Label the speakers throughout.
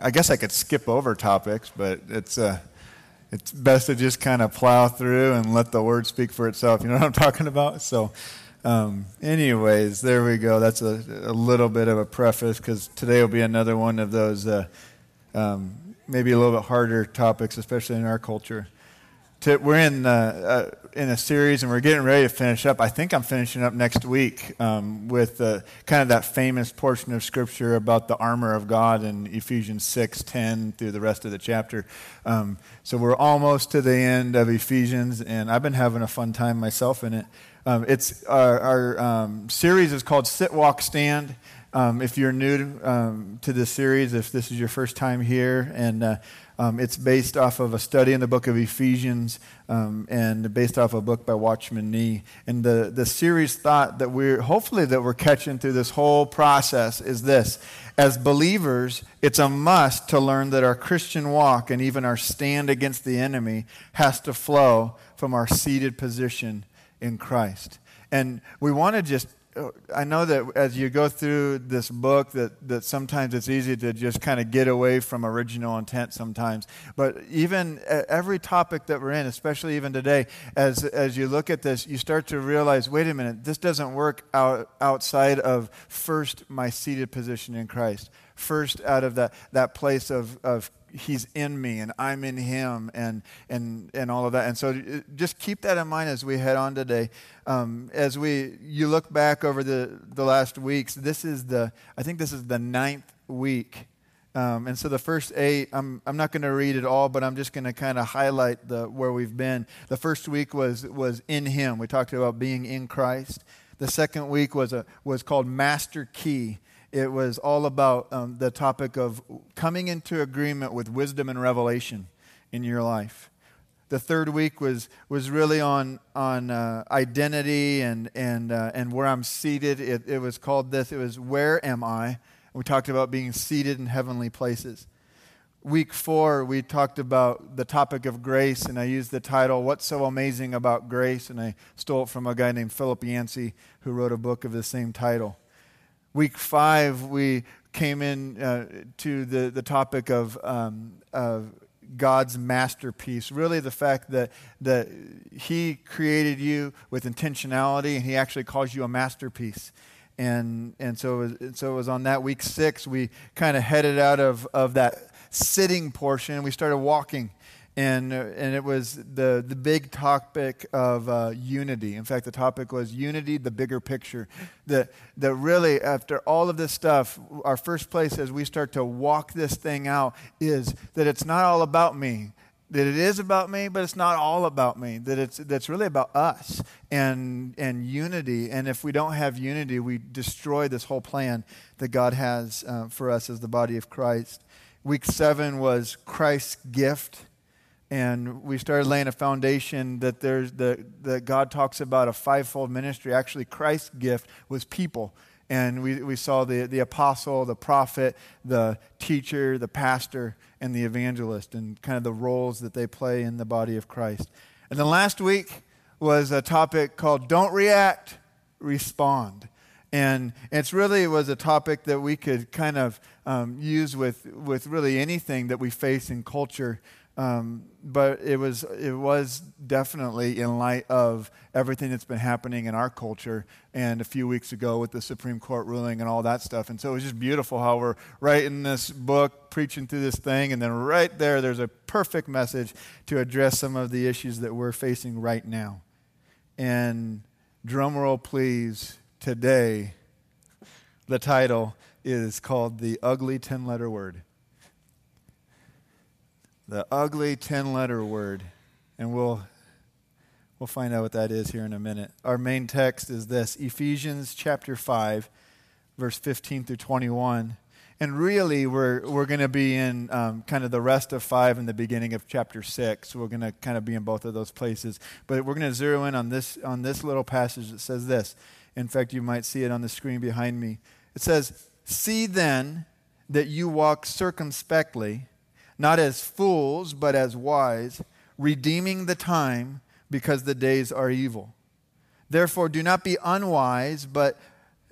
Speaker 1: I guess I could skip over topics, but it's uh, it's best to just kind of plow through and let the word speak for itself. You know what I'm talking about? So, um, anyways, there we go. That's a, a little bit of a preface because today will be another one of those uh, um, maybe a little bit harder topics, especially in our culture to, we're in, uh, uh, in a series and we're getting ready to finish up. I think I'm finishing up next week um, with uh, kind of that famous portion of Scripture about the armor of God in Ephesians 6 10 through the rest of the chapter. Um, so we're almost to the end of Ephesians, and I've been having a fun time myself in it. Um, it's our, our um, series is called Sit, Walk, Stand. Um, if you're new to, um, to this series, if this is your first time here, and uh, um, it's based off of a study in the book of Ephesians um, and based off a book by Watchman Nee. And the, the series thought that we're, hopefully, that we're catching through this whole process is this. As believers, it's a must to learn that our Christian walk and even our stand against the enemy has to flow from our seated position in Christ. And we want to just I know that as you go through this book, that, that sometimes it's easy to just kind of get away from original intent sometimes. But even every topic that we're in, especially even today, as, as you look at this, you start to realize wait a minute, this doesn't work out, outside of first my seated position in Christ. First, out of that, that place of, of he's in me and I'm in him and, and, and all of that. And so uh, just keep that in mind as we head on today. Um, as we, you look back over the, the last weeks, this is the, I think this is the ninth week. Um, and so the first eight, I'm, I'm not going to read it all, but I'm just going to kind of highlight the, where we've been. The first week was, was in him. We talked about being in Christ. The second week was, a, was called Master Key it was all about um, the topic of coming into agreement with wisdom and revelation in your life. The third week was, was really on, on uh, identity and, and, uh, and where I'm seated. It, it was called this it was Where Am I? We talked about being seated in heavenly places. Week four, we talked about the topic of grace, and I used the title, What's So Amazing About Grace? And I stole it from a guy named Philip Yancey, who wrote a book of the same title. Week five, we came in uh, to the, the topic of, um, of God's masterpiece. Really, the fact that, that He created you with intentionality and He actually calls you a masterpiece. And, and so, it was, so it was on that week six, we kind of headed out of, of that sitting portion and we started walking and, uh, and it was the, the big topic of uh, unity. In fact, the topic was unity, the bigger picture. That, that really, after all of this stuff, our first place as we start to walk this thing out is that it's not all about me. That it is about me, but it's not all about me. That it's that's really about us and and unity. And if we don't have unity, we destroy this whole plan that God has uh, for us as the body of Christ. Week seven was Christ's gift and we started laying a foundation that there's the that God talks about a fivefold ministry. Actually, Christ's gift was people. And we, we saw the, the apostle, the prophet, the teacher, the pastor, and the evangelist, and kind of the roles that they play in the body of Christ. And then last week was a topic called Don't React, Respond. And it's really was a topic that we could kind of um, use with, with really anything that we face in culture um, but it was, it was definitely in light of everything that's been happening in our culture and a few weeks ago with the Supreme Court ruling and all that stuff. And so it was just beautiful how we're writing this book, preaching through this thing, and then right there, there's a perfect message to address some of the issues that we're facing right now. And drumroll, please, today, the title is called The Ugly 10 Letter Word the ugly 10 letter word. And we'll, we'll find out what that is here in a minute. Our main text is this Ephesians chapter 5, verse 15 through 21. And really, we're, we're going to be in um, kind of the rest of 5 and the beginning of chapter 6. We're going to kind of be in both of those places. But we're going to zero in on this, on this little passage that says this. In fact, you might see it on the screen behind me. It says, See then that you walk circumspectly not as fools, but as wise, redeeming the time because the days are evil. Therefore, do not be unwise, but,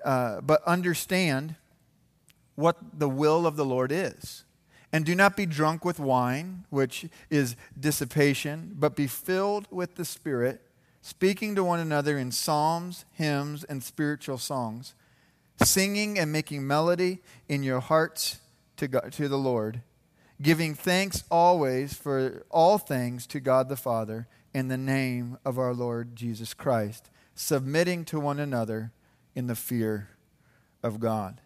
Speaker 1: uh, but understand what the will of the Lord is. And do not be drunk with wine, which is dissipation, but be filled with the Spirit, speaking to one another in psalms, hymns, and spiritual songs, singing and making melody in your hearts to, God, to the Lord, giving thanks always for all things to God the Father in the name of our Lord Jesus Christ, submitting to one another in the fear of God.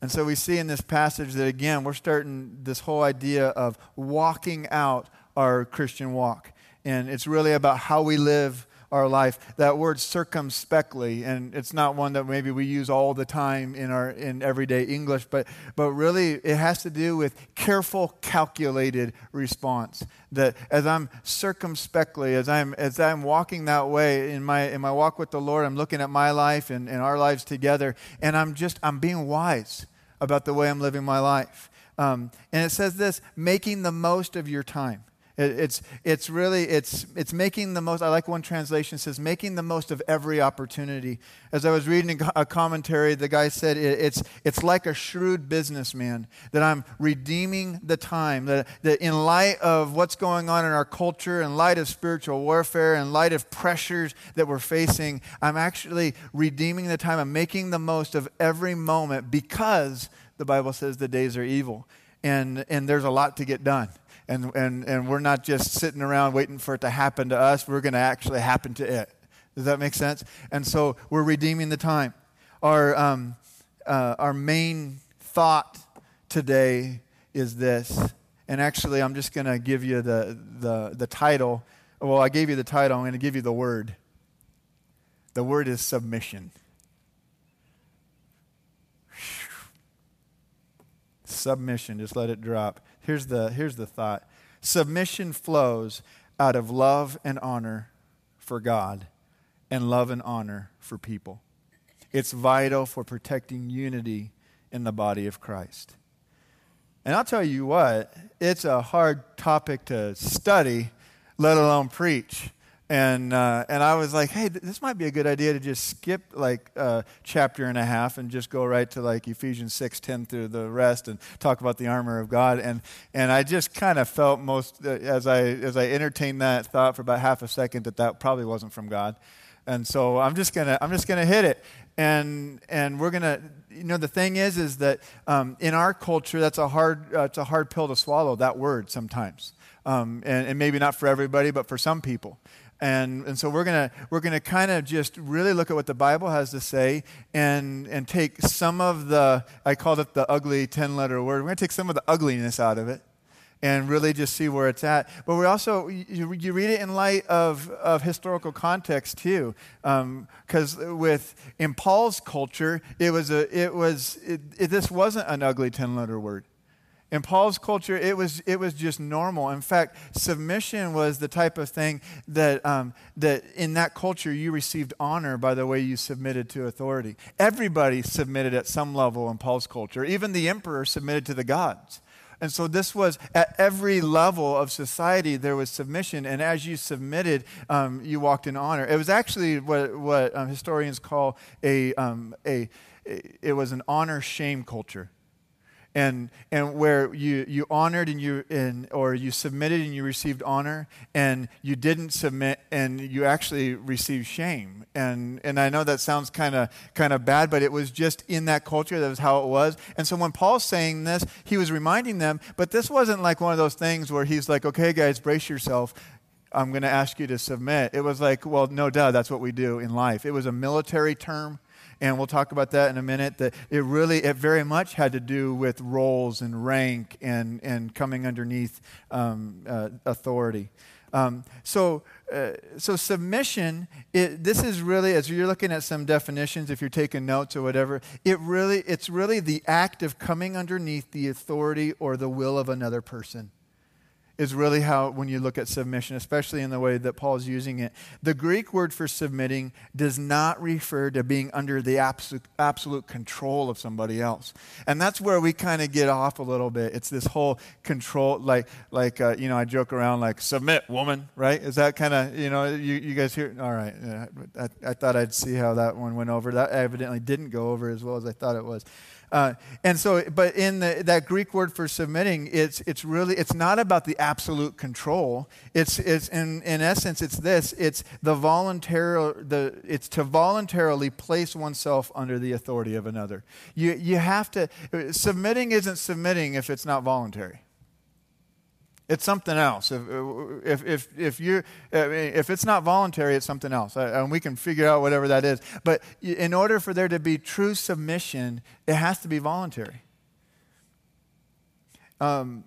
Speaker 1: And so we see in this passage that, again, we're starting this whole idea of walking out our Christian walk. And it's really about how we live our life. That word circumspectly, and it's not one that maybe we use all the time in our in everyday English, but but really it has to do with careful, calculated response. That as I'm circumspectly, as I'm as I'm walking that way in my in my walk with the Lord, I'm looking at my life and, and our lives together, and I'm just I'm being wise about the way I'm living my life. Um, and it says this: making the most of your time. It's, it's really, it's, it's making the most, I like one translation says, making the most of every opportunity. As I was reading a commentary, the guy said, it's, it's like a shrewd businessman, that I'm redeeming the time, that, that in light of what's going on in our culture, in light of spiritual warfare, in light of pressures that we're facing, I'm actually redeeming the time. I'm making the most of every moment because the Bible says the days are evil. And, and there's a lot to get done and, and, and we're not just sitting around waiting for it to happen to us. We're going to actually happen to it. Does that make sense? And so we're redeeming the time. Our, um, uh, our main thought today is this. And actually, I'm just going to give you the, the, the title. Well, I gave you the title. I'm going to give you the word. The word is submission. Submission. Just let it drop. Here's the, here's the thought submission flows out of love and honor for God and love and honor for people. It's vital for protecting unity in the body of Christ. And I'll tell you what, it's a hard topic to study, let alone preach. And, uh, and I was like, hey, this might be a good idea to just skip like a chapter and a half and just go right to like Ephesians six ten through the rest and talk about the armor of God. And, and I just kind of felt most, uh, as I, as I entertained that thought for about half a second, that that probably wasn't from God. And so I'm just gonna, I'm just gonna hit it. And, and we're gonna, you know, the thing is, is that um, in our culture, that's a hard, uh, it's a hard pill to swallow, that word sometimes. Um, and, and maybe not for everybody, but for some people. And, and so we're going we're gonna kind of just really look at what the Bible has to say and, and take some of the, I called it the ugly 10 letter word. We're going to take some of the ugliness out of it and really just see where it's at. But we also, you, you read it in light of, of historical context too. Because um, with, in Paul's culture, it was a, it was, it, it, this wasn't an ugly 10 letter word. In Paul's culture, it was, it was just normal. In fact, submission was the type of thing that, um, that in that culture you received honor by the way you submitted to authority. Everybody submitted at some level in Paul's culture. Even the emperor submitted to the gods. And so this was at every level of society, there was submission. And as you submitted, um, you walked in honor. It was actually what, what um, historians call a, um, a, it was an honor shame culture and, and where you, you honored and you and, or you submitted and you received honor and you didn't submit and you actually received shame. And, and i know that sounds kind of kind of bad but it was just in that culture that was how it was. And so when paul's saying this he was reminding them but this wasn't like one of those things where he's like okay guys brace yourself. I'm going to ask you to submit. It was like well no doubt that's what we do in life. It was a military term and we'll talk about that in a minute that it really it very much had to do with roles and rank and and coming underneath um, uh, authority. Um, so uh, so submission it, this is really as you're looking at some definitions if you're taking notes or whatever it really it's really the act of coming underneath the authority or the will of another person is really how, when you look at submission, especially in the way that Paul's using it. The Greek word for submitting does not refer to being under the absolute, absolute control of somebody else. And that's where we kind of get off a little bit. It's this whole control, like, like uh, you know, I joke around like, submit, woman, right? Is that kind of, you know, you, you guys hear? All right. I, I thought I'd see how that one went over. That evidently didn't go over as well as I thought it was. Uh, and so, but in the, that Greek word for submitting, it's, it's really, it's not about the absolute control. It's, it's in, in essence, it's this. It's the voluntary, the, it's to voluntarily place oneself under the authority of another. You, you have to, submitting isn't submitting if it's not voluntary. It's something else. If, if, if, if, you, if it's not voluntary, it's something else. And we can figure out whatever that is. But in order for there to be true submission, it has to be voluntary. Um,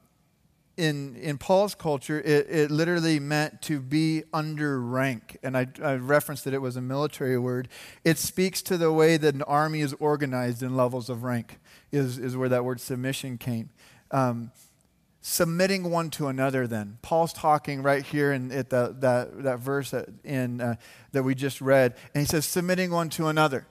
Speaker 1: in, in Paul's culture, it, it literally meant to be under rank. And I, I referenced that it was a military word. It speaks to the way that an army is organized in levels of rank, is, is where that word submission came. Um, submitting one to another then. Paul's talking right here in at the, that, that verse that, in, uh, that we just read and he says submitting one to another.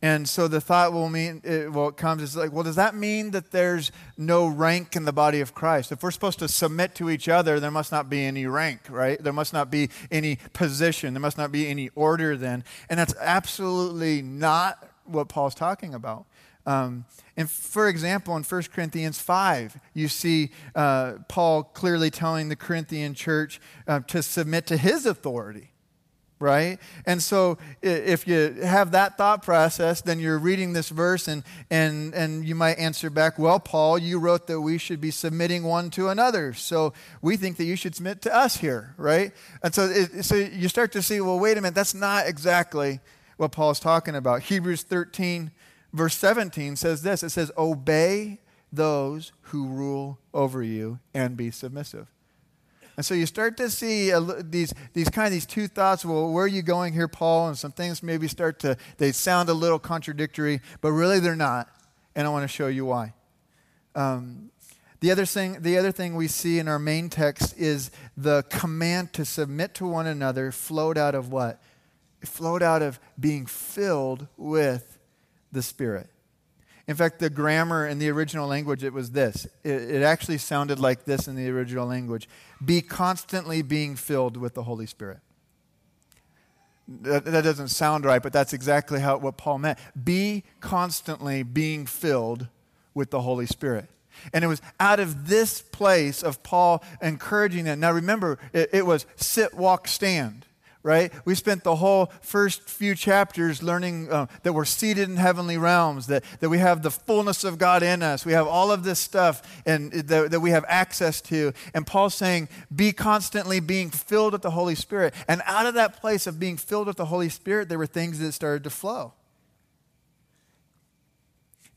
Speaker 1: And so the thought will mean it, well it comes is like well does that mean that there's no rank in the body of christ? If we're supposed to submit to each other there must not be any rank right? There must not be any position. There must not be any order then. And that's absolutely not what paul's talking about um, and for example, in 1 Corinthians 5, you see uh, Paul clearly telling the Corinthian church uh, to submit to his authority, right? And so if you have that thought process, then you're reading this verse and, and, and you might answer back, well, Paul, you wrote that we should be submitting one to another. So we think that you should submit to us here, right? And so, it, so you start to see, well, wait a minute, that's not exactly what Paul's talking about. Hebrews 13 verse 17 says this it says, Obey those who rule over you and be submissive. And so you start to see these, these kind of these two thoughts. Well, where are you going here, Paul? And some things maybe start to, they sound a little contradictory, but really they're not. And I want to show you why. Um, the other, thing, the other thing we see in our main text is the command to submit to one another flowed out of what? It flowed out of being filled with the Spirit. In fact, the grammar in the original language, it was this. It, it, actually sounded like this in the original language Be constantly being filled with the Holy Spirit. That, that doesn't sound right, but that's exactly how, what Paul meant. Be constantly being filled with the Holy Spirit. And it was out of this place of Paul encouraging them. Now remember, it, it was sit, walk, stand right? We spent the whole first few chapters learning uh, that we're seated in heavenly realms, that, that we have the fullness of God in us. We have all of this stuff and that, that we have access to. And Paul's saying, be constantly being filled with the Holy Spirit. And out of that place of being filled with the Holy Spirit, there were things that started to flow.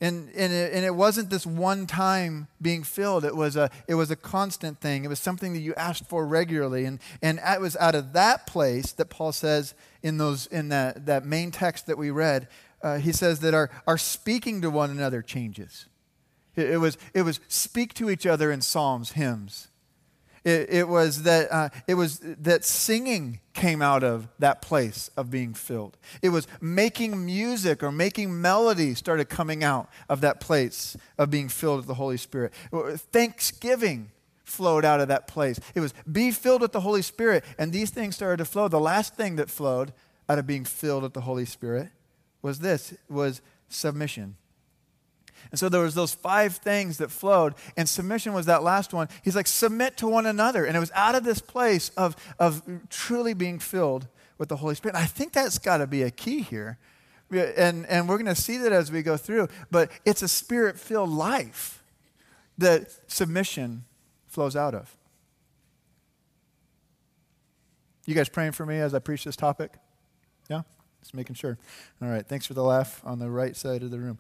Speaker 1: And, and, it, and it wasn't this one time being filled. It was, a, it was a constant thing. It was something that you asked for regularly. And, and it was out of that place that Paul says in, those, in that, that main text that we read, uh, he says that our, our speaking to one another changes. It, it, was, it was speak to each other in psalms, hymns. It, it, was that, uh, it was that singing came out of that place of being filled. It was making music or making melody started coming out of that place of being filled with the Holy Spirit. Thanksgiving flowed out of that place. It was be filled with the Holy Spirit, and these things started to flow. The last thing that flowed out of being filled with the Holy Spirit was this was submission. And so there was those five things that flowed, and submission was that last one. He's like, submit to one another. And it was out of this place of, of truly being filled with the Holy Spirit. And I think that's got to be a key here. And, and we're going to see that as we go through. But it's a spirit filled life that submission flows out of. You guys praying for me as I preach this topic? Yeah? Just making sure. All right. Thanks for the laugh on the right side of the room.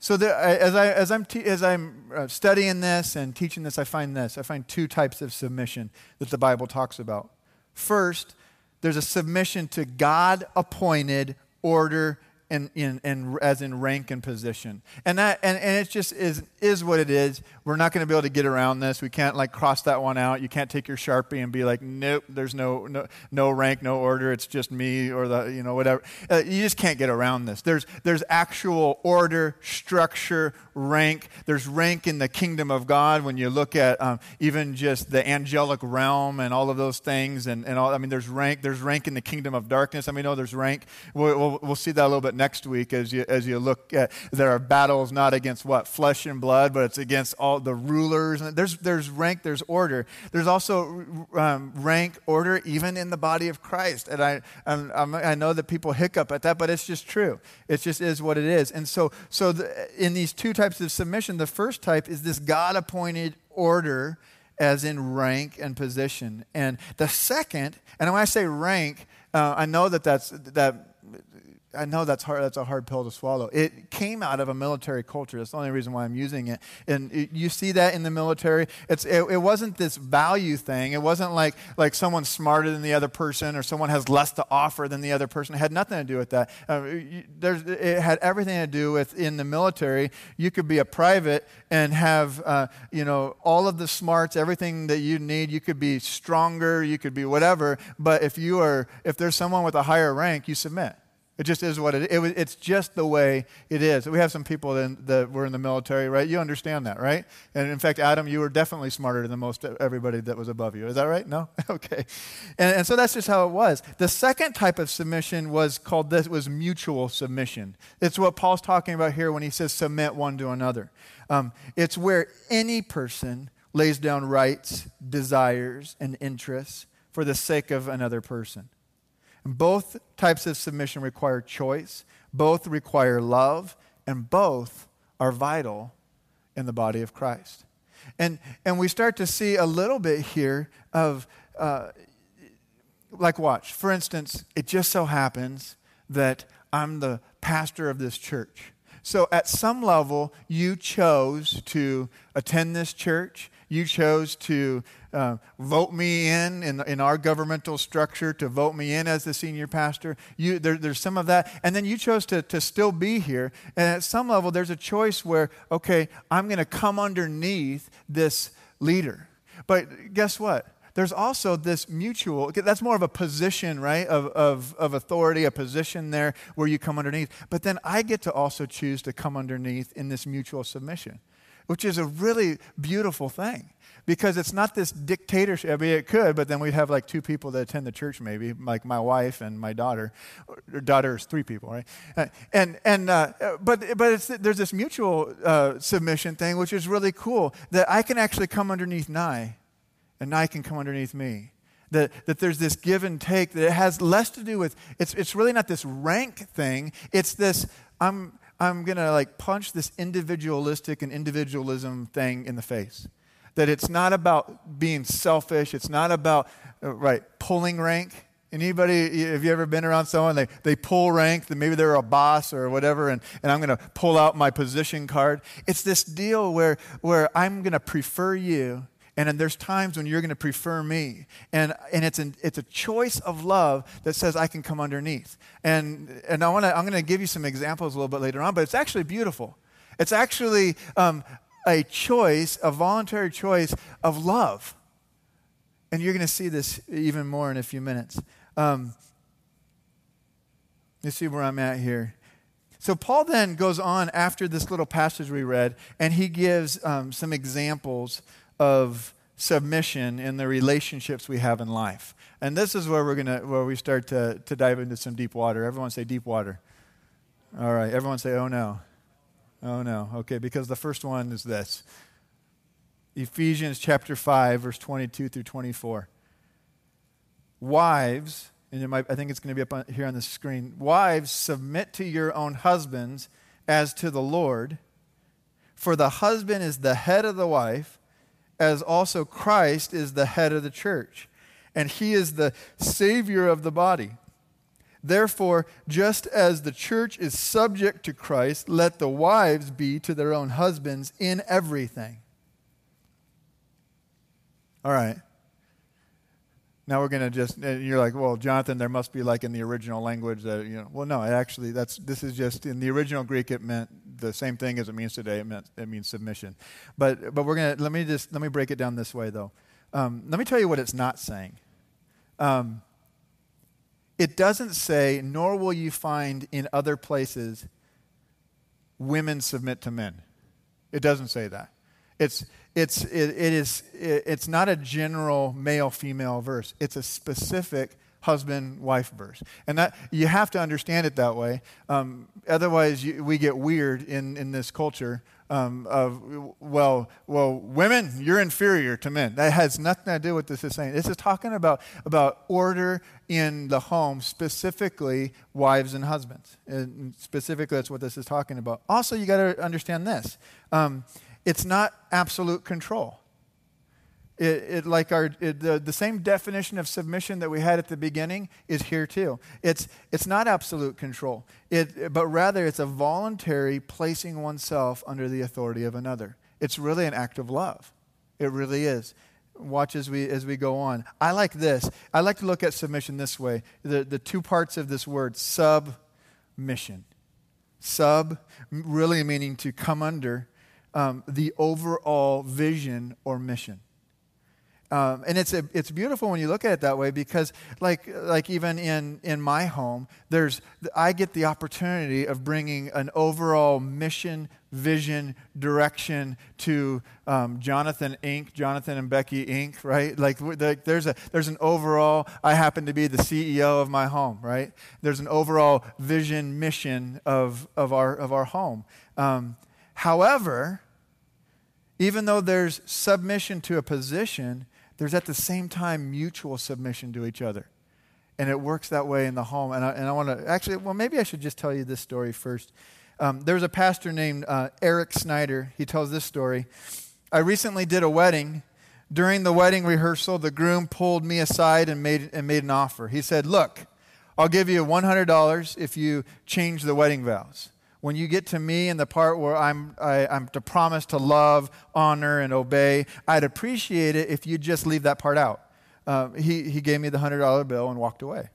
Speaker 1: So there, as, I, as I'm, te- as I'm uh, studying this and teaching this, I find this. I find two types of submission that the Bible talks about. First, there's a submission to God appointed order and, in, and as in rank and position. And that and, and it just is is what it is. We're not going to be able to get around this. We can't like cross that one out. You can't take your Sharpie and be like, nope, there's no no, no rank, no order. It's just me or the you know whatever. Uh, you just can't get around this. There's there's actual order, structure, rank. There's rank in the kingdom of God when you look at um, even just the angelic realm and all of those things and, and all. I mean, there's rank. There's rank in the kingdom of darkness. I mean, no, there's rank. We'll, we'll, we'll see that a little bit next week as you, as you look at there are battles not against what? Flesh and blood, but it's against all the rulers. And there's, there's rank, there's order. There's also um, rank, order, even in the body of Christ. And I, I'm, i know that people hiccup at that, but it's just true. It just is what it is. And so, so the, in these two types of submission, the first type is this God appointed order as in rank and position. And the second, and when I say rank, uh, I know that that's that I know that's hard. That's a hard pill to swallow. It came out of a military culture. That's the only reason why I'm using it. And it, you see that in the military. It's it, it, wasn't this value thing. It wasn't like like someone's smarter than the other person or someone has less to offer than the other person. It had nothing to do with that. Uh, you, it had everything to do with in the military. You could be a private and have uh, you know all of the smarts, everything that you need. You could be stronger. You could be whatever. But if you are if there's someone with a higher rank, you submit. It just is what it is. It, it's just the way it is. We have some people that, that were in the military, right? You understand that, right? And in fact, Adam, you were definitely smarter than most everybody that was above you. Is that right? No? okay. And, and so that's just how it was. The second type of submission was called this was mutual submission. It's what Paul's talking about here when he says submit one to another. Um, it's where any person lays down rights, desires, and interests for the sake of another person. Both types of submission require choice, both require love, and both are vital in the body of Christ. And, and we start to see a little bit here of, uh, like, watch. For instance, it just so happens that I'm the pastor of this church. So, at some level, you chose to attend this church. You chose to uh, vote me in, in in our governmental structure to vote me in as the senior pastor. You, there, there's some of that. And then you chose to, to still be here. And at some level, there's a choice where, okay, I'm going to come underneath this leader. But guess what? There's also this mutual, that's more of a position, right, of, of, of authority, a position there where you come underneath. But then I get to also choose to come underneath in this mutual submission which is a really beautiful thing because it's not this dictatorship. I mean, it could, but then we'd have like two people that attend the church, maybe, like my wife and my daughter. Or daughter is three people, right? Uh, and and uh, but but there's this mutual uh, submission thing, which is really cool. That I can actually come underneath Nye, and Nye can come underneath me. That, that there's this give and take that it has less to do with it's, it's really not this rank thing it's this i'm I'm going to like punch this individualistic and individualism thing in the face. That it's not about being selfish, it's not about, uh, right, pulling rank. Anybody, have you ever been around someone, they, they pull rank, that maybe they're a boss or whatever, and, and I'm going to pull out my position card? It's this deal where, where I'm going to prefer you and there's times when you're going to prefer me. And, and it's, an, it's a choice of love that says I can come underneath. And, and I wanna, I'm going to give you some examples a little bit later on, but it's actually beautiful. It's actually um, a choice, a voluntary choice of love. And you're going to see this even more in a few minutes. Um, let's see where I'm at here. So, Paul then goes on after this little passage we read, and he gives um, some examples of submission in the relationships we have in life. And this is where we're gonna where we start to, to dive into some deep water. Everyone say deep water. All right, everyone say oh no. Oh no. Okay, because the first one is this. Ephesians chapter 5 verse 22 through 24. Wives, and might, I think it's going to be up on, here on the screen. Wives, submit to your own husbands as to the Lord, for the husband is the head of the wife as also Christ is the head of the church, and he is the Savior of the body. Therefore, just as the church is subject to Christ, let the wives be to their own husbands in everything. All right. Now we're going to just, and you're like, well, Jonathan, there must be like in the original language that, you know, well, no, actually, that's, this is just, in the original Greek, it meant the same thing as it means today. It, meant, it means submission. But, but we're going to, let me just, let me break it down this way, though. Um, let me tell you what it's not saying. Um, it doesn't say, nor will you find in other places women submit to men. It doesn't say that. It's, it's, it, it is, it, it's not a general male female verse, it's a specific husband wife verse. And that you have to understand it that way. Um, otherwise, you, we get weird in, in this culture um, of, well, well, women, you're inferior to men. That has nothing to do with this is saying. This is talking about, about order in the home, specifically wives and husbands. And specifically, that's what this is talking about. Also, you got to understand this um, it's not absolute control. It, it, like our, it, the, the same definition of submission that we had at the beginning is here too. It's, it's not absolute control, it, but rather it's a voluntary placing oneself under the authority of another. It's really an act of love. It really is. Watch as we, as we go on. I like this. I like to look at submission this way the, the two parts of this word submission. Sub, really meaning to come under um, the overall vision or mission. Um, and it's, a, it's beautiful when you look at it that way because like, like even in, in my home there's, i get the opportunity of bringing an overall mission vision direction to um, jonathan inc jonathan and becky inc right? Like there's, a, there's an overall i happen to be the ceo of my home right? There's an overall vision mission of, of, our, of our home. Um, however even though there's submission to a position there's at the same time mutual submission to each other. And it works that way in the home. And I, and I want to actually, well, maybe I should just tell you this story first. Um, there's a pastor named uh, Eric Snyder. He tells this story. I recently did a wedding. During the wedding rehearsal, the groom pulled me aside and made, and made an offer. He said, Look, I'll give you $100 if you change the wedding vows when you get to me and the part where I'm, I, am i am to promise to love, honor, and obey, I'd appreciate it if you'd just leave that part out. Uh, he, he gave me the $100 bill and walked away.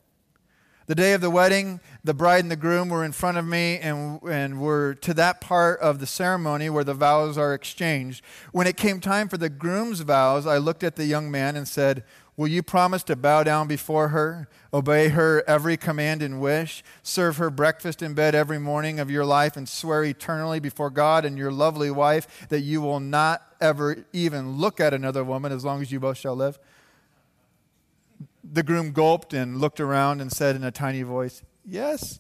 Speaker 1: The day of the wedding, the bride and the groom were in front of me and, and were to that part of the ceremony where the vows are exchanged. When it came time for the groom's vows, I looked at the young man and said, Will you promise to bow down before her, obey her every command and wish, serve her breakfast in bed every morning of your life, and swear eternally before God and your lovely wife that you will not ever even look at another woman as long as you both shall live? The groom gulped and looked around and said in a tiny voice, Yes.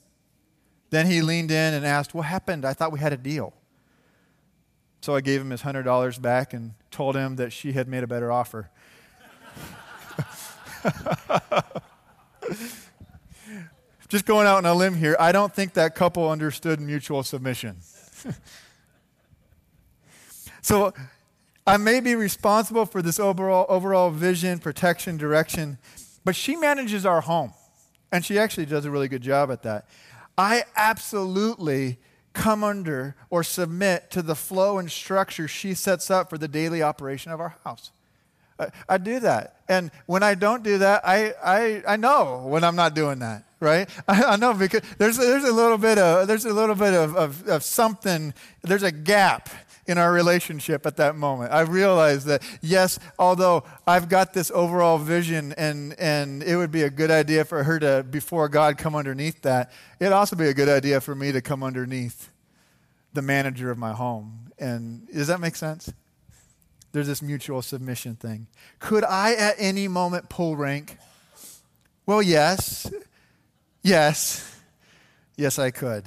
Speaker 1: Then he leaned in and asked, What happened? I thought we had a deal. So I gave him his $100 back and told him that she had made a better offer. Just going out on a limb here, I don't think that couple understood mutual submission. so I may be responsible for this overall, overall vision, protection, direction, but she manages our home. And she actually does a really good job at that. I absolutely come under or submit to the flow and structure she sets up for the daily operation of our house. I, I, do that. And when I don't do that, I, I, I know when I'm not doing that, right? I, I know because there's, there's a little bit of, there's a little bit of, of, of something, there's a gap in our relationship at that moment. I realize that, yes, although I've got this overall vision and, and it would be a good idea for her to, before God, come underneath that, it'd also be a good idea for me to come underneath the manager of my home. And does that make sense? There's this mutual submission thing. Could I at any moment pull rank? Well, yes. Yes. Yes, I could.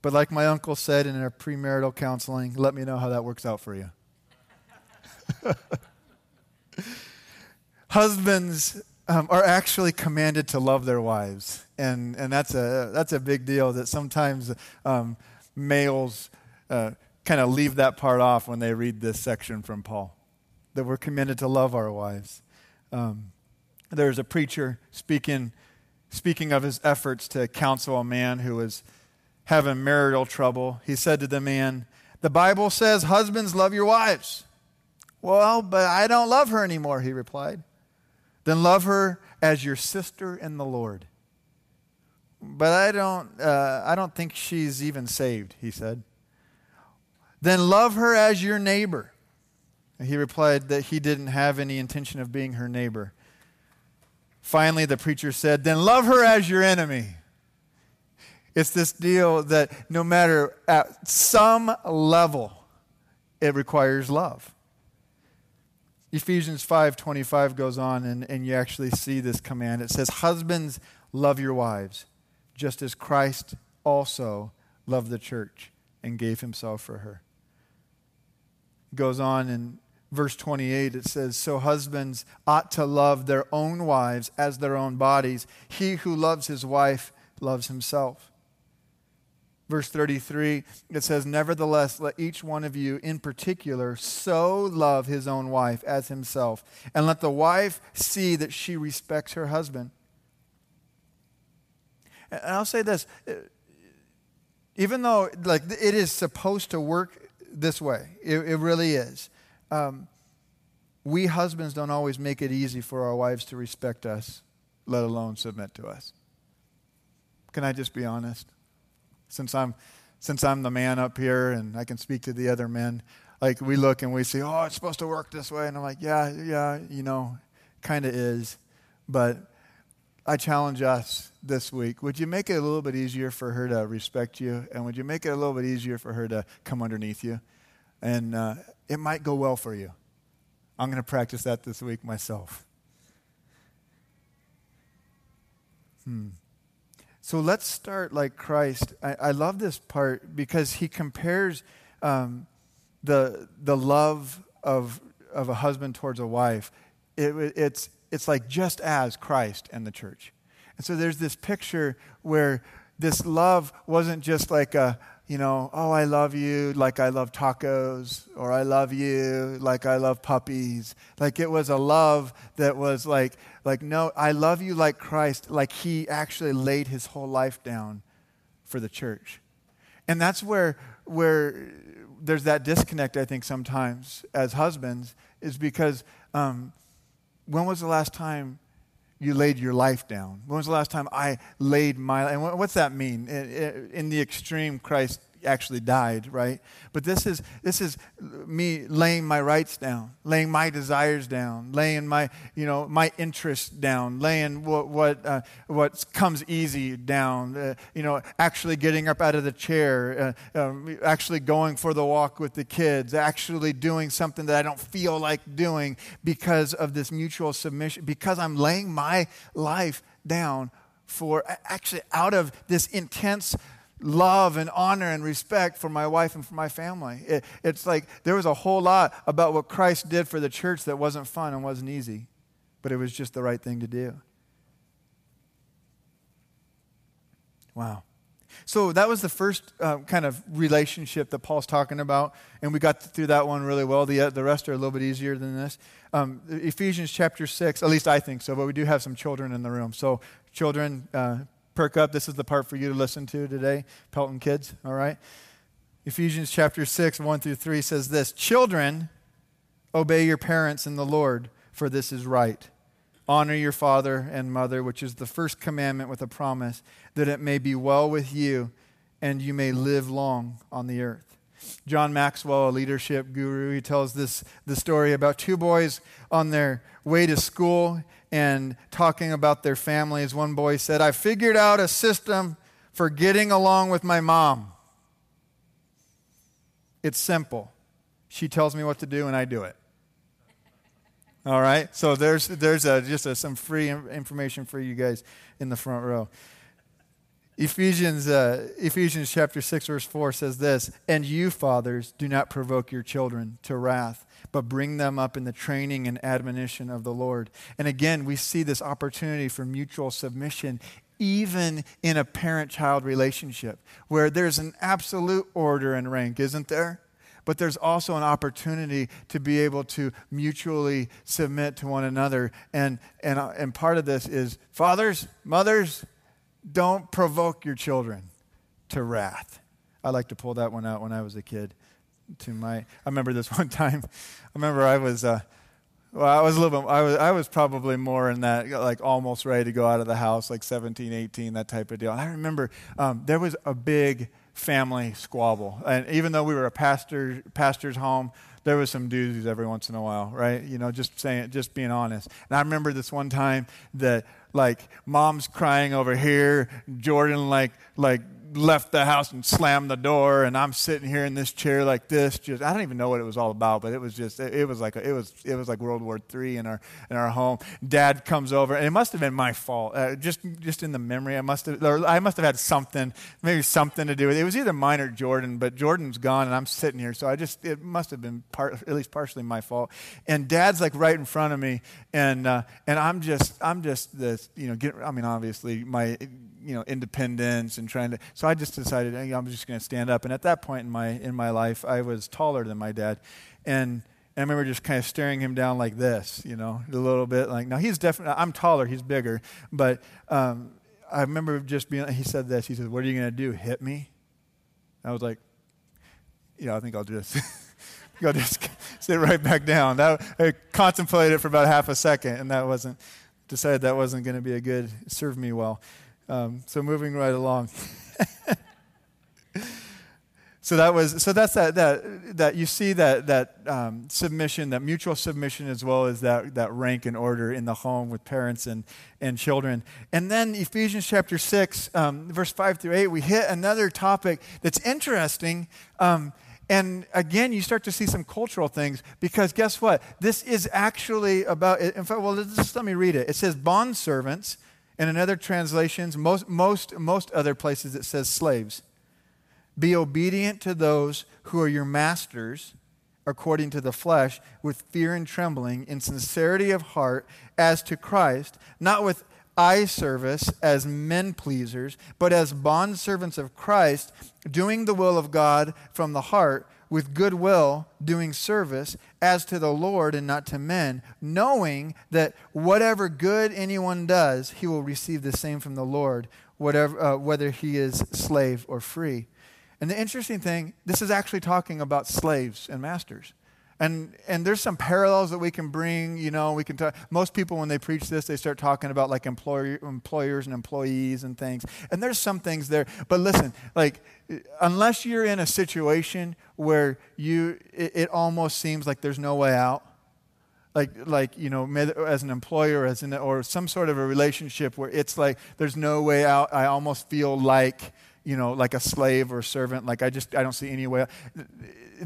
Speaker 1: But like my uncle said in our premarital counseling, let me know how that works out for you. Husbands um, are actually commanded to love their wives. And, and that's, a, that's a big deal that sometimes um, males uh, kind of leave that part off when they read this section from Paul that we're commanded to love our wives. Um, there's a preacher speaking, speaking of his efforts to counsel a man who was having marital trouble. He said to the man, The Bible says, Husbands, love your wives. Well, but I don't love her anymore, he replied. Then love her as your sister in the Lord. But I don't, uh, I don't think she's even saved, he said. Then love her as your neighbor. And he replied that he didn't have any intention of being her neighbor. Finally, the preacher said, Then love her as your enemy. It's this deal that no matter at some level, it requires love. Ephesians 5:25 goes on and, and you actually see this command. It says, Husbands, love your wives, just as Christ also loved the church and gave himself for her. Goes on in verse 28, it says, So husbands ought to love their own wives as their own bodies. He who loves his wife loves himself. Verse 33, it says, Nevertheless, let each one of you in particular so love his own wife as himself, and let the wife see that she respects her husband. And I'll say this even though like it is supposed to work this way, it, it really is. Um, we husbands don't always make it easy for our wives to respect us, let alone submit to us. Can I just be honest? Since I'm, since I'm the man up here and I can speak to the other men, like we look and we see, oh, it's supposed to work this way. And I'm like, yeah, yeah, you know, kind of is. But I challenge us this week. Would you make it a little bit easier for her to respect you? And would you make it a little bit easier for her to come underneath you? And uh, it might go well for you. I'm going to practice that this week myself. Hmm. So let's start like Christ. I, I love this part because he compares um, the, the love of, of a husband towards a wife. It, it's, it's like just as Christ and the church. And so there's this picture where this love wasn't just like a, you know, oh, I love you like I love tacos, or I love you like I love puppies. Like it was a love that was like, like, no, I love you like Christ, like he actually laid his whole life down for the church. And that's where, where there's that disconnect, I think, sometimes as husbands, is because um, when was the last time you laid your life down? When was the last time I laid my and what's that mean? In the extreme, Christ actually died, right? But this is this is me laying my rights down, laying my desires down, laying my you know my interests down, laying what what uh, what comes easy down. Uh, you know, actually getting up out of the chair, uh, um, actually going for the walk with the kids, actually doing something that I don't feel like doing because of this mutual submission, because I'm laying my life down for actually out of this intense love and honor and respect for my wife and for my family. It, it's like there was a whole lot about what Christ did for the church that wasn't fun and wasn't easy, but it was just the right thing to do. Wow. So that was the first uh, kind of relationship that Paul's talking about, and we got through that one really well. The, uh, the rest are a little bit easier than this. Um, Ephesians chapter 6, at least I think so, but we do have some children in the room. So, children, uh, perk up. This is the part for you to listen to today, Pelton kids, all right? Ephesians chapter 6, 1 through 3 says this Children, obey your parents in the Lord, for this is right. Honor your father and mother, which is the first commandment with a promise, that it may be well with you and you may live long on the earth. John Maxwell, a leadership guru, he tells this the story about two boys on their way to school and talking about their families, one boy said, I figured out a system for getting along with my mom. It's simple. She tells me what to do, and I do it. All right? So there's, there's a, just a, some free information for you guys in the front row. Ephesians, uh, Ephesians chapter 6, verse 4 says this And you, fathers, do not provoke your children to wrath but bring them up in the training and admonition of the Lord. And again, we see this opportunity for mutual submission even in a parent child relationship where there's an absolute order and rank, isn't there? But there's also an opportunity to be able to mutually submit to one another. And, and, uh, and part of this is fathers, mothers, don't provoke your children to wrath. I like to pull that one out when I was a kid to my. I remember this one time. I remember I was. Uh, well, I was a little bit, I was, I was probably more in that, like almost ready to go out of the house, like 17, 18, that type of deal. And I remember um, there was a big family squabble. And even though we were a pastor, pastor's home, there was some doozies every once in a while, right? You know, just saying, just being honest. And I remember this one time that, like, mom's crying over here, Jordan, like, like, left the house and slammed the door, and I'm sitting here in this chair like this. Just I don't even know what it was all about, but it was just it, it was like a, it was it was like World War III in our in our home. Dad comes over, and it must have been my fault. Uh, just just in the memory, I must have or I must have had something, maybe something to do with it. It was either mine or Jordan, but Jordan's gone, and I'm sitting here, so I just it must have been part, at least partially my fault. And Dad's like right in front of me, and uh, and I'm just I'm just this you know get I mean obviously my you know independence and trying to so i just decided i'm just going to stand up and at that point in my in my life i was taller than my dad and I remember just kind of staring him down like this, you know, a little bit. Like, now he's definitely, I'm taller, he's bigger. But um, I remember just being, he said this, he said, What are you going to do? Hit me? I was like, Yeah, I think I'll just, I'll just sit right back down. That, I contemplated it for about half a second, and that wasn't, decided that wasn't going to be a good, serve me well. Um, so moving right along. so that was so that's that that that you see that that um, submission, that mutual submission, as well as that that rank and order in the home with parents and and children. And then Ephesians chapter six, um, verse five through eight, we hit another topic that's interesting. Um, and again, you start to see some cultural things because guess what? This is actually about, in fact, well, just let me read it. It says, Bond servants and in other translations, most, most, most other places, it says slaves. Be obedient to those who are your masters according to the flesh, with fear and trembling, in sincerity of heart, as to Christ, not with eye service as men pleasers, but as bondservants of Christ, doing the will of God from the heart with good will, doing service as to the Lord and not to men, knowing that whatever good anyone does, he will receive the same from the Lord, whatever, uh, whether he is slave or free. And the interesting thing, this is actually talking about slaves and masters. And, and there's some parallels that we can bring. You know, we can talk. Most people, when they preach this, they start talking about like employer, employers and employees and things. And there's some things there. But listen, like, unless you're in a situation where you, it, it almost seems like there's no way out, like like you know as an employer as in or some sort of a relationship where it's like there's no way out i almost feel like you know like a slave or a servant like i just i don't see any way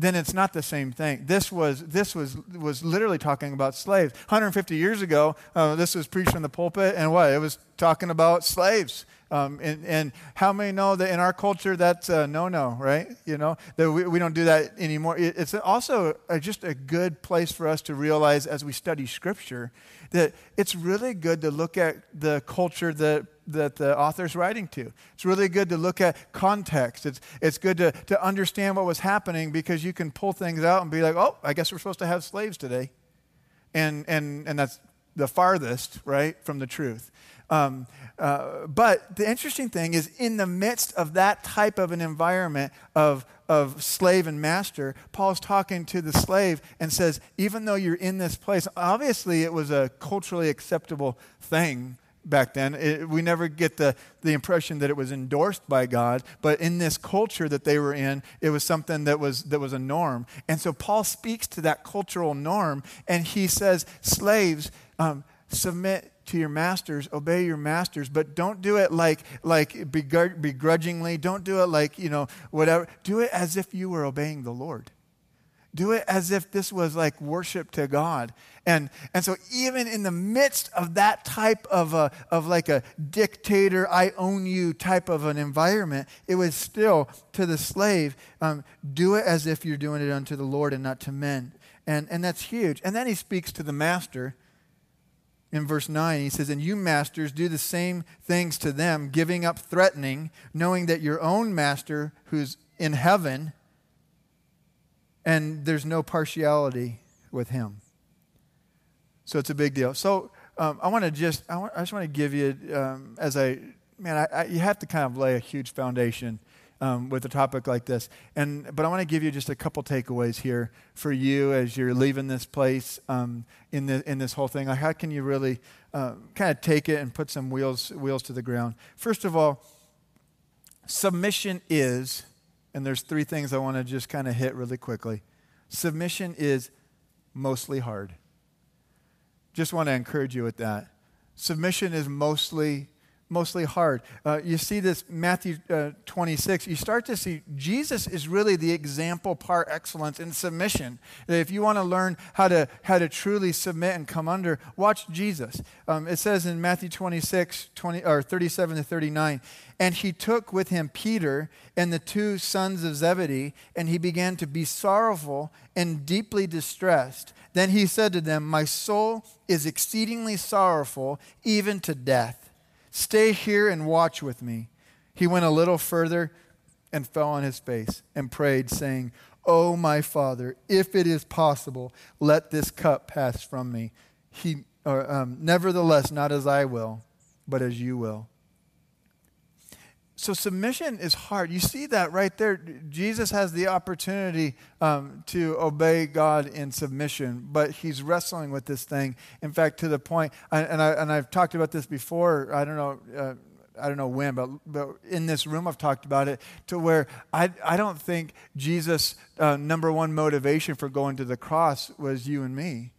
Speaker 1: then it's not the same thing. This was, this was, was literally talking about slaves. 150 years ago, uh, this was preached in the pulpit, and what? It was talking about slaves. Um, and, and, how many know that in our culture that's a no no, right? You know, that we, we don't do that anymore. It's also a, just a good place for us to realize as we study Scripture that it's really good to look at the culture that that the author's writing to. It's really good to look at context. It's, it's good to, to understand what was happening because you can pull things out and be like, oh, I guess we're supposed to have slaves today. And, and, and that's the farthest, right, from the truth. Um, uh, but the interesting thing is, in the midst of that type of an environment of, of slave and master, Paul's talking to the slave and says, even though you're in this place, obviously it was a culturally acceptable thing back then. It, we never get the, the impression that it was endorsed by God, but in this culture that they were in, it was something that was, that was a norm. And so Paul speaks to that cultural norm, and he says, Slaves, um, submit to your masters, obey your masters, but don't do it like, like begrudgingly. Don't do it like, you know, whatever. Do it as if you were obeying the Lord. Do it as if this was like worship to God. And, and so, even in the midst of that type of, a, of like a dictator, I own you type of an environment, it was still to the slave, um, do it as if you're doing it unto the Lord and not to men. And, and that's huge. And then he speaks to the master in verse 9. He says, And you masters do the same things to them, giving up threatening, knowing that your own master who's in heaven and there's no partiality with him. So it's a big deal. So um, I want to just, I, I, just want to give you, um, as I, man, I, I, you have to kind of lay a huge foundation um, with a topic like this. And, but I want to give you just a couple takeaways here for you as you're leaving this place um, in, the, in this whole thing. Like how can you really uh, kind of take it and put some wheels, wheels to the ground? First of all, submission is and there's three things I want to just kind of hit really quickly. Submission is mostly hard. Just want to encourage you with that. Submission is mostly mostly hard. Uh, you see this Matthew uh, 26. You start to see Jesus is really the example par excellence in submission. If you want to learn how to how to truly submit and come under, watch Jesus. Um, it says in Matthew 26, 20 or 37 to 39, and he took with him Peter and the two sons of Zebedee, and he began to be sorrowful and deeply distressed. Then he said to them, My soul is exceedingly sorrowful, even to death. Stay here and watch with me. He went a little further and fell on his face and prayed, saying, Oh, my Father, if it is possible, let this cup pass from me. He, or, um, nevertheless, not as I will, but as you will. So submission is hard. You see that right there. Jesus has the opportunity um, to obey God in submission, but he's wrestling with this thing. In fact, to the point, and, I, and I've talked about this before. I don't know. Uh, I don't know when, but, but in this room I've talked about it to where I, I don't think Jesus' uh, number one motivation for going to the cross was you and me.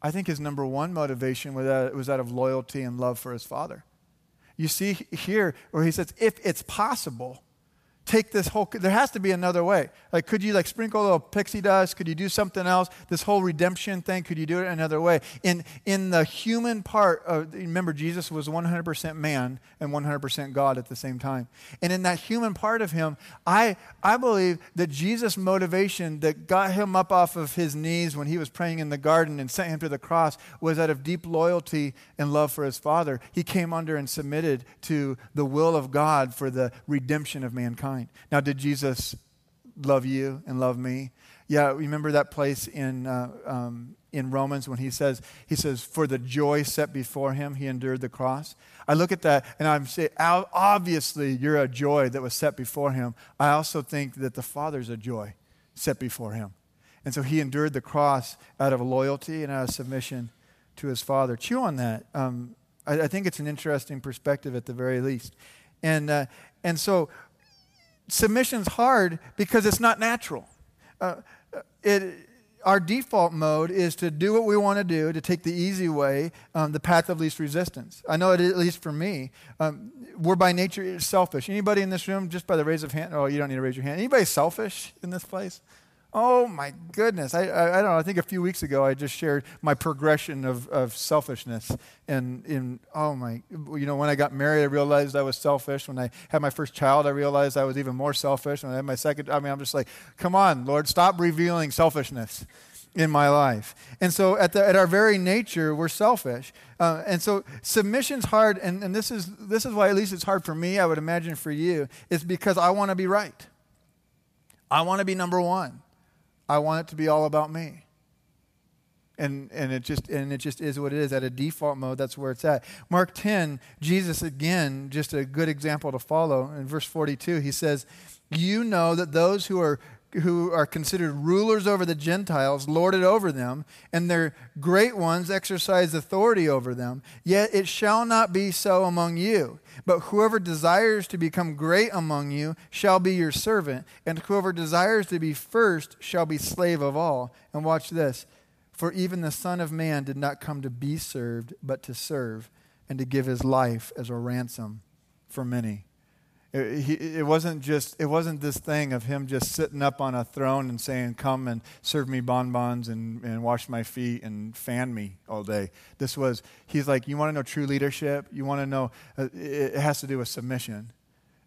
Speaker 1: I think his number one motivation was that, was out of loyalty and love for his father. You see here where he says, if it's possible, take this whole there has to be another way. Like could you like sprinkle a little pixie dust? Could you do something else? This whole redemption thing could you do it another way? In in the human part of remember jesus was 100% man and 100% god at the same time. And in that human part of him i i believe that jesus motivation that got him up off of his knees when he was praying in the garden and sent him to the cross was out of deep loyalty and love for his father. He came under and submitted to the will of god for the redemption of mankind now, did Jesus love you and love me? Yeah, remember that place in, uh, um, in Romans when he says, he says, for the joy set before him, he endured the cross. I look at that and I'm saying, obviously, you're a joy that was set before him. I also think that the Father's a joy set before him. And so he endured the cross out of loyalty and out of submission to his Father. Chew on that. Um, I, I, think it's an interesting perspective at the very least. And, uh, and so submission's hard because it's not natural. Uh, it, our default mode is to do what we want to do, to take the easy way, um, the path of least resistance. I know it, at least for me, um, we're by nature selfish. Anybody in this room, just by the raise of hand, oh, you don't need to raise your hand. Anybody selfish in this place? Oh my goodness. I, I, I, don't know. I think a few weeks ago I just shared my progression of, of selfishness. And in, oh my, you know, when I got married, I realized I was selfish. When I had my first child, I realized I was even more selfish. When I had my second, I mean, I'm just like, come on, Lord, stop revealing selfishness in my life. And so at, the, at our very nature, we're selfish. Uh, and so submission's hard. And, and this, is, this is why at least it's hard for me, I would imagine for you, is because I want to be right. I want to be number one. I want it to be all about me. And, and it just and it just is what it is at a default mode. That's where it's at. Mark 10 jesus again just a good example to follow. In verse 42 he says you know that those who are who are considered rulers over the Gentiles lord it over them, and their great ones exercise authority over them. Yet it shall not be so among you. But whoever desires to become great among you shall be your servant, and whoever desires to be first shall be slave of all. And watch this. For even the Son of Man did not come to be served, but to serve, and to give his life as a ransom for many. It, he, it wasn't just it wasn't this thing of him just sitting up on a throne and saying come and serve me bonbons and, and wash my feet and fan me all day. This was he's like you want to know true leadership? You want to know uh, it, it has to do with submission.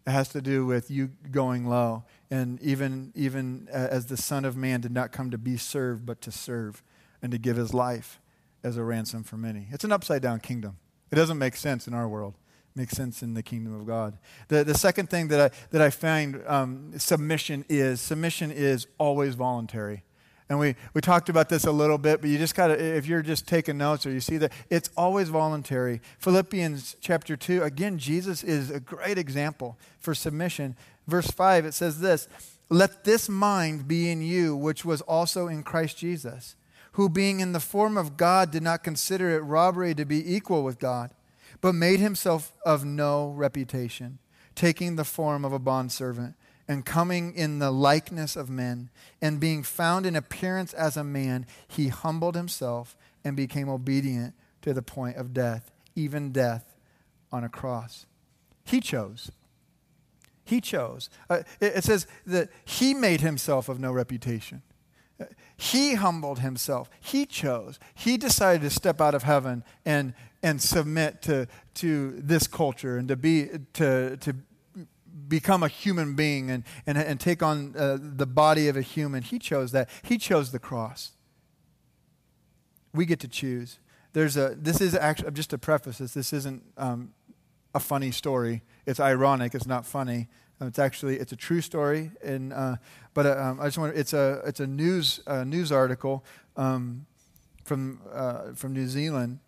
Speaker 1: It has to do with you going low. And even even as the son of man did not come to be served but to serve and to give his life as a ransom for many. It's an upside down kingdom. It doesn't make sense in our world makes sense in the kingdom of God. The, the second thing that I, that I find um, submission is submission is always voluntary. And we, we talked about this a little bit, but you just got to, if you're just taking notes or you see that, it's always voluntary. Philippians chapter 2, again, Jesus is a great example for submission. Verse 5, it says this Let this mind be in you, which was also in Christ Jesus, who being in the form of God did not consider it robbery to be equal with God but made himself of no reputation, taking the form of a bondservant, and coming in the likeness of men, and being found in appearance as a man, he humbled himself and became obedient to the point of death, even death on a cross. He chose. He chose. Uh, it, it says that he made himself of no reputation. He humbled himself. He chose. He decided to step out of heaven and, and submit to, to this culture and to, be, to, to become a human being and, and, and take on uh, the body of a human. He chose that. He chose the cross. We get to choose. There's a, this is actually, just to preface this, this isn't um, a funny story. It's ironic. It's not funny. Um, it's actually it's a true story. And uh, but uh, um, I just want it's a it's a news uh, news article um, from uh, from New Zealand.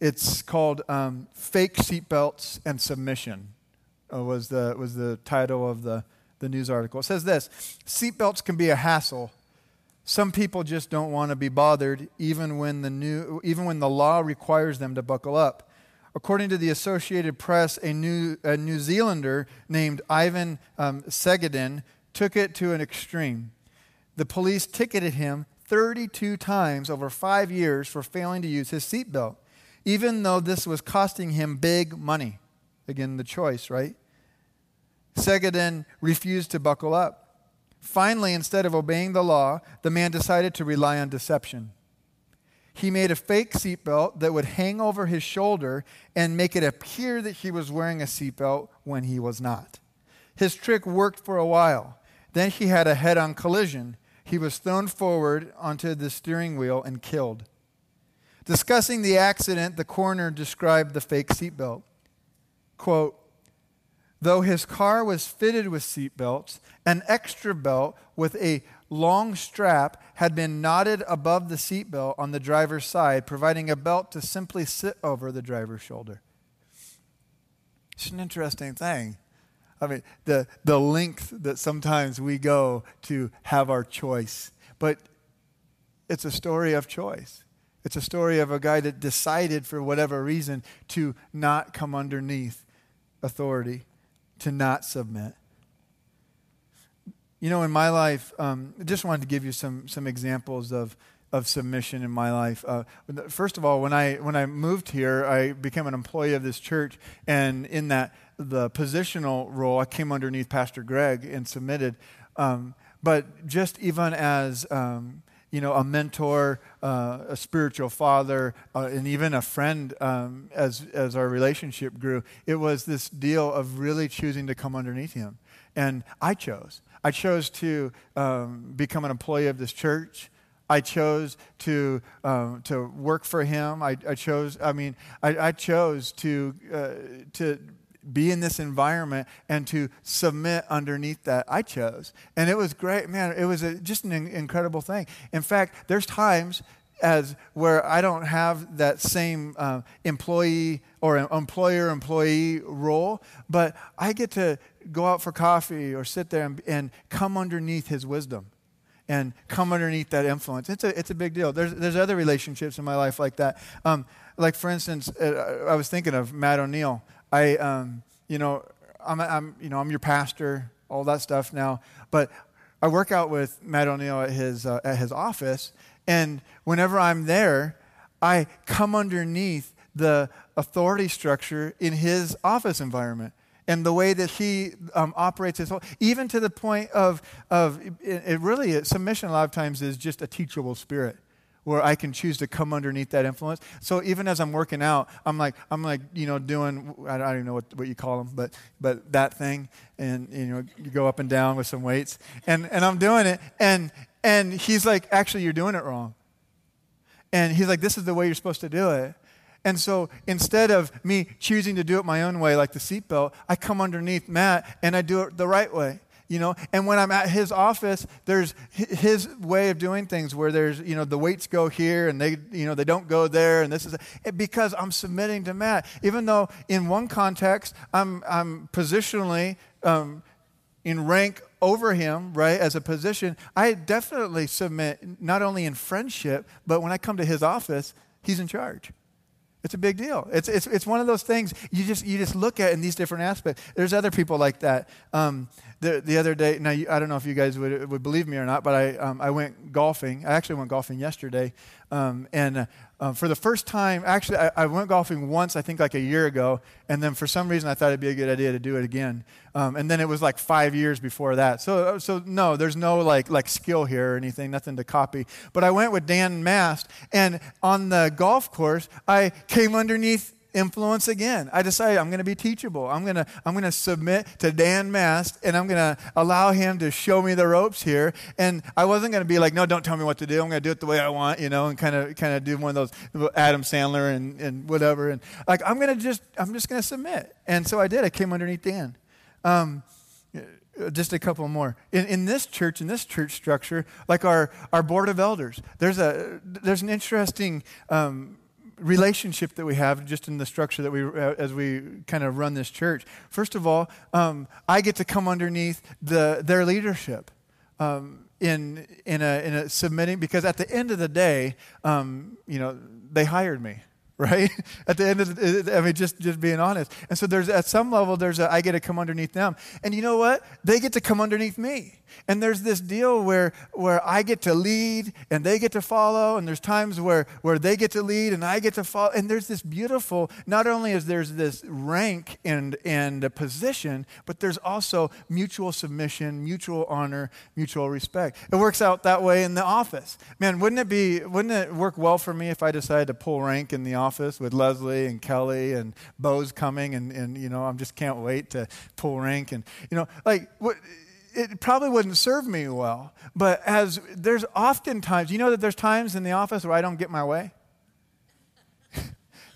Speaker 1: It's called um, "Fake Seatbelts and Submission." Uh, was the was the title of the the news article. It says this: Seatbelts can be a hassle. Some people just don't want to be bothered, even when the new even when the law requires them to buckle up. According to the Associated Press, a New, a New Zealander named Ivan um, Segedin took it to an extreme. The police ticketed him 32 times over five years for failing to use his seatbelt, even though this was costing him big money. Again, the choice, right? Segedin refused to buckle up. Finally, instead of obeying the law, the man decided to rely on deception he made a fake seatbelt that would hang over his shoulder and make it appear that he was wearing a seatbelt when he was not. His trick worked for a while. Then he had a head on collision. He was thrown forward onto the steering wheel and killed. Discussing the accident, the coroner described the fake seatbelt. Quote, Though his car was fitted with seatbelts, an extra belt with a long strap had been knotted above the seatbelt on the driver's side, providing a belt to simply sit over the driver's shoulder. It's an interesting thing. I mean, the, the length that sometimes we go to have our choice. But it's a story of choice. It's a story of a guy that decided, for whatever reason, to not come underneath authority, to not submit. You know, in my life, um, I just wanted to give you some, some examples of, of submission in my life. Uh, first of all, when I, when I moved here, I became an employee of this church, and in that the positional role, I came underneath Pastor Greg and submitted. Um, but just even as um, you know, a mentor, uh, a spiritual father, uh, and even a friend um, as, as our relationship grew. It was this deal of really choosing to come underneath him. And I chose. I chose to um, become an employee of this church. I chose to um, to work for him. I, I chose. I mean, I, I chose to uh, to be in this environment and to submit underneath that. I chose, and it was great, man. It was a, just an incredible thing. In fact, there's times as where I don't have that same uh, employee or employer employee role, but I get to go out for coffee or sit there and, and come underneath his wisdom and come underneath that influence. It's a, it's a big deal. There's, there's other relationships in my life like that. Um, like, for instance, uh, I was thinking of Matt O'Neill. I, um, you know, I'm, I'm, you know, I'm your pastor, all that stuff now, but I work out with Matt O'Neill at his, uh, at his office, and whenever I'm there, I come underneath the authority structure in his office environment and the way that he um, operates his whole, even to the point of, of it, it really, submission a lot of times is just a teachable spirit where I can choose to come underneath that influence. So even as I'm working out, I'm like, I'm like, you know, doing, I don't even know what, what you call them, but, but that thing. And, you know, you go up and down with some weights and, and I'm doing it. And, and he's like, actually, you're doing it wrong. And he's like, this is the way you're supposed to do it. And so instead of me choosing to do it my own way, like the seatbelt, I come underneath Matt and I do it the right way. You know, and when I'm at his office, there's his way of doing things where there's, you know, the weights go here and they, you know, they don't go there. And this is because I'm submitting to Matt. Even though in one context, I'm, I'm positionally um, in rank over him, right, as a position, I definitely submit not only in friendship, but when I come to his office, he's in charge. It's a big deal. It's, it's, it's one of those things you just, you just look at in these different aspects. There's other people like that. Um, the, the other day, now I don't know if you guys would, would believe me or not, but I, um, I went golfing. I actually went golfing yesterday. Um, and uh, uh, for the first time, actually, I, I, went golfing once, I think like a year ago. And then for some reason, I thought it'd be a good idea to do it again. Um, and then it was like five years before that. So, uh, so no, there's no like, like skill here or anything, nothing to copy. But I went with Dan Mast. And on the golf course, I came underneath influence again. I decided I'm going to be teachable. I'm going to I'm going to submit to Dan Mast and I'm going to allow him to show me the ropes here. And I wasn't going to be like, no, don't tell me what to do. I'm going to do it the way I want, you know, and kind of kind of do one of those Adam Sandler and, and whatever. And like I'm going to just I'm just going to submit. And so I did. I came underneath Dan. Um, just a couple more in, in this church in this church structure like our, our board of elders there's a there's an interesting um, relationship that we have just in the structure that we uh, as we kind of run this church first of all um, i get to come underneath the, their leadership um, in, in, a, in a submitting because at the end of the day um, you know they hired me right? At the end of the, I mean, just, just being honest. And so there's, at some level, there's a, I get to come underneath them. And you know what? They get to come underneath me. And there's this deal where, where I get to lead and they get to follow. And there's times where, where they get to lead and I get to follow. And there's this beautiful, not only is there's this rank and, and a position, but there's also mutual submission, mutual honor, mutual respect. It works out that way in the office. Man, wouldn't it be, wouldn't it work well for me if I decided to pull rank in the office? with Leslie and Kelly and Bo's coming, and, and you know, I'm just can't wait to pull rank. And, you know, like, what, it probably wouldn't serve me well. But as there's often times, you know that there's times in the office where I don't get my way?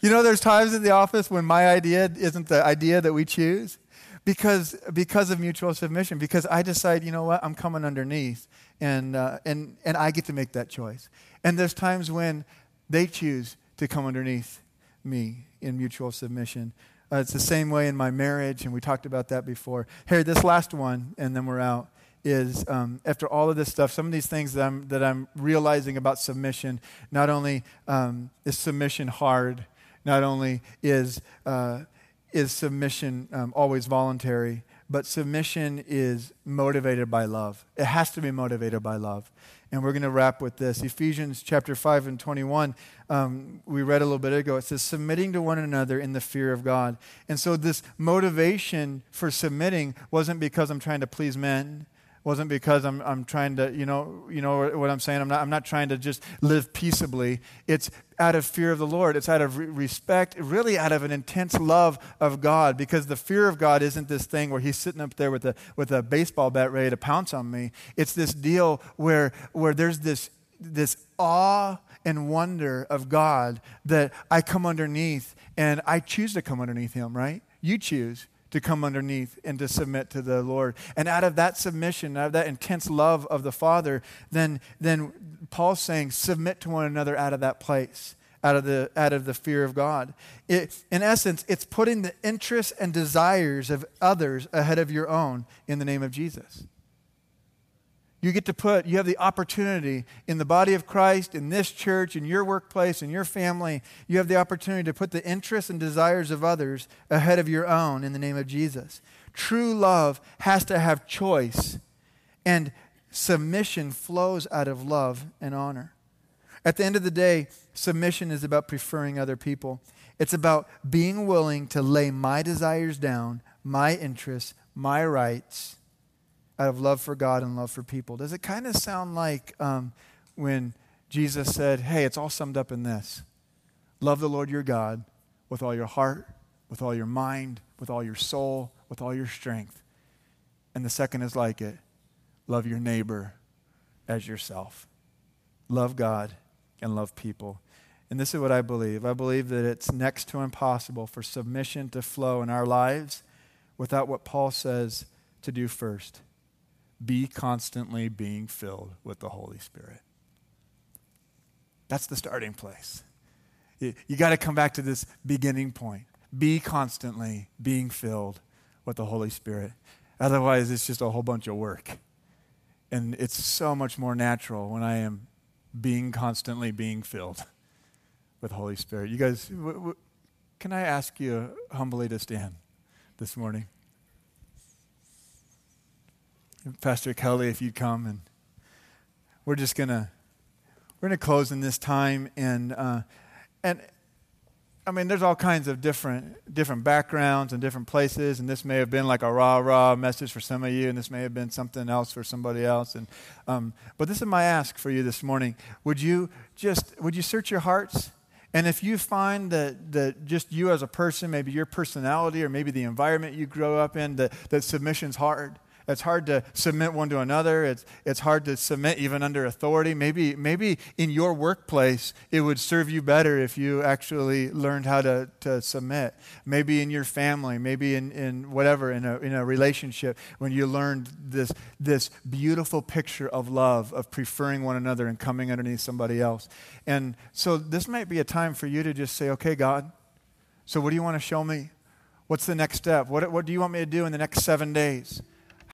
Speaker 1: you know, there's times in the office when my idea isn't the idea that we choose because, because of mutual submission, because I decide, you know what, I'm coming underneath, and, uh, and, and I get to make that choice. And there's times when they choose to come underneath me in mutual submission. Uh, it's the same way in my marriage, and we talked about that before. Here, this last one, and then we're out, is um, after all of this stuff, some of these things that I'm, that I'm realizing about submission, not only um, is submission hard, not only is, uh, is submission um, always voluntary, but submission is motivated by love. It has to be motivated by love. And we're going to wrap with this. Ephesians chapter 5 and 21, um, we read a little bit ago. It says, submitting to one another in the fear of God. And so, this motivation for submitting wasn't because I'm trying to please men wasn't because I'm, I'm trying to, you know, you know what I'm saying? I'm not, I'm not trying to just live peaceably. It's out of fear of the Lord. It's out of re- respect, really out of an intense love of God, because the fear of God isn't this thing where he's sitting up there with a, with a baseball bat ready to pounce on me. It's this deal where, where there's this, this awe and wonder of God that I come underneath and I choose to come underneath him, right? You choose to come underneath and to submit to the Lord. And out of that submission, out of that intense love of the Father, then, then Paul's saying, submit to one another out of that place, out of the, out of the fear of God. It, in essence, it's putting the interests and desires of others ahead of your own in the name of Jesus. You get to put, you have the opportunity in the body of Christ, in this church, in your workplace, in your family, you have the opportunity to put the interests and desires of others ahead of your own in the name of Jesus. True love has to have choice, and submission flows out of love and honor. At the end of the day, submission is about preferring other people. It's about being willing to lay my desires down, my interests, my rights out of love for God and love for people. Does it kind of sound like um, when Jesus said, Hey, it's all summed up in this love the Lord your God with all your heart, with all your mind, with all your soul, with all your strength. And the second is like it love your neighbor as yourself. Love God and love people. And this is what I believe. I believe that it's next to impossible for submission to flow in our lives without what Paul says to do first be constantly being filled with the Holy Spirit. That's the starting place. You, you got to come back to this beginning point. Be constantly being filled with the Holy Spirit. Otherwise, it's just a whole bunch of work. And it's so much more natural when I am being constantly being filled with Holy Spirit. You guys, w- w- can I ask you humbly to stand this morning? Pastor Kelly, if you'd come, and we're just gonna we're gonna close in this time, and uh, and I mean, there's all kinds of different different backgrounds and different places, and this may have been like a rah rah message for some of you, and this may have been something else for somebody else. And um, but this is my ask for you this morning: Would you just would you search your hearts? And if you find that, that just you as a person, maybe your personality or maybe the environment you grow up in, that, that submission's hard, it's hard to submit one to another. It's, it's hard to submit even under authority. Maybe, maybe in your workplace, it would serve you better if you actually learned how to, to submit. Maybe in your family, maybe in, in whatever, in a, in a relationship, when you learned this, this beautiful picture of love, of preferring one another and coming underneath somebody else. And so this might be a time for you to just say, okay, God, so what do you want to show me? What's the next step? What, what do you want me to do in the next seven days?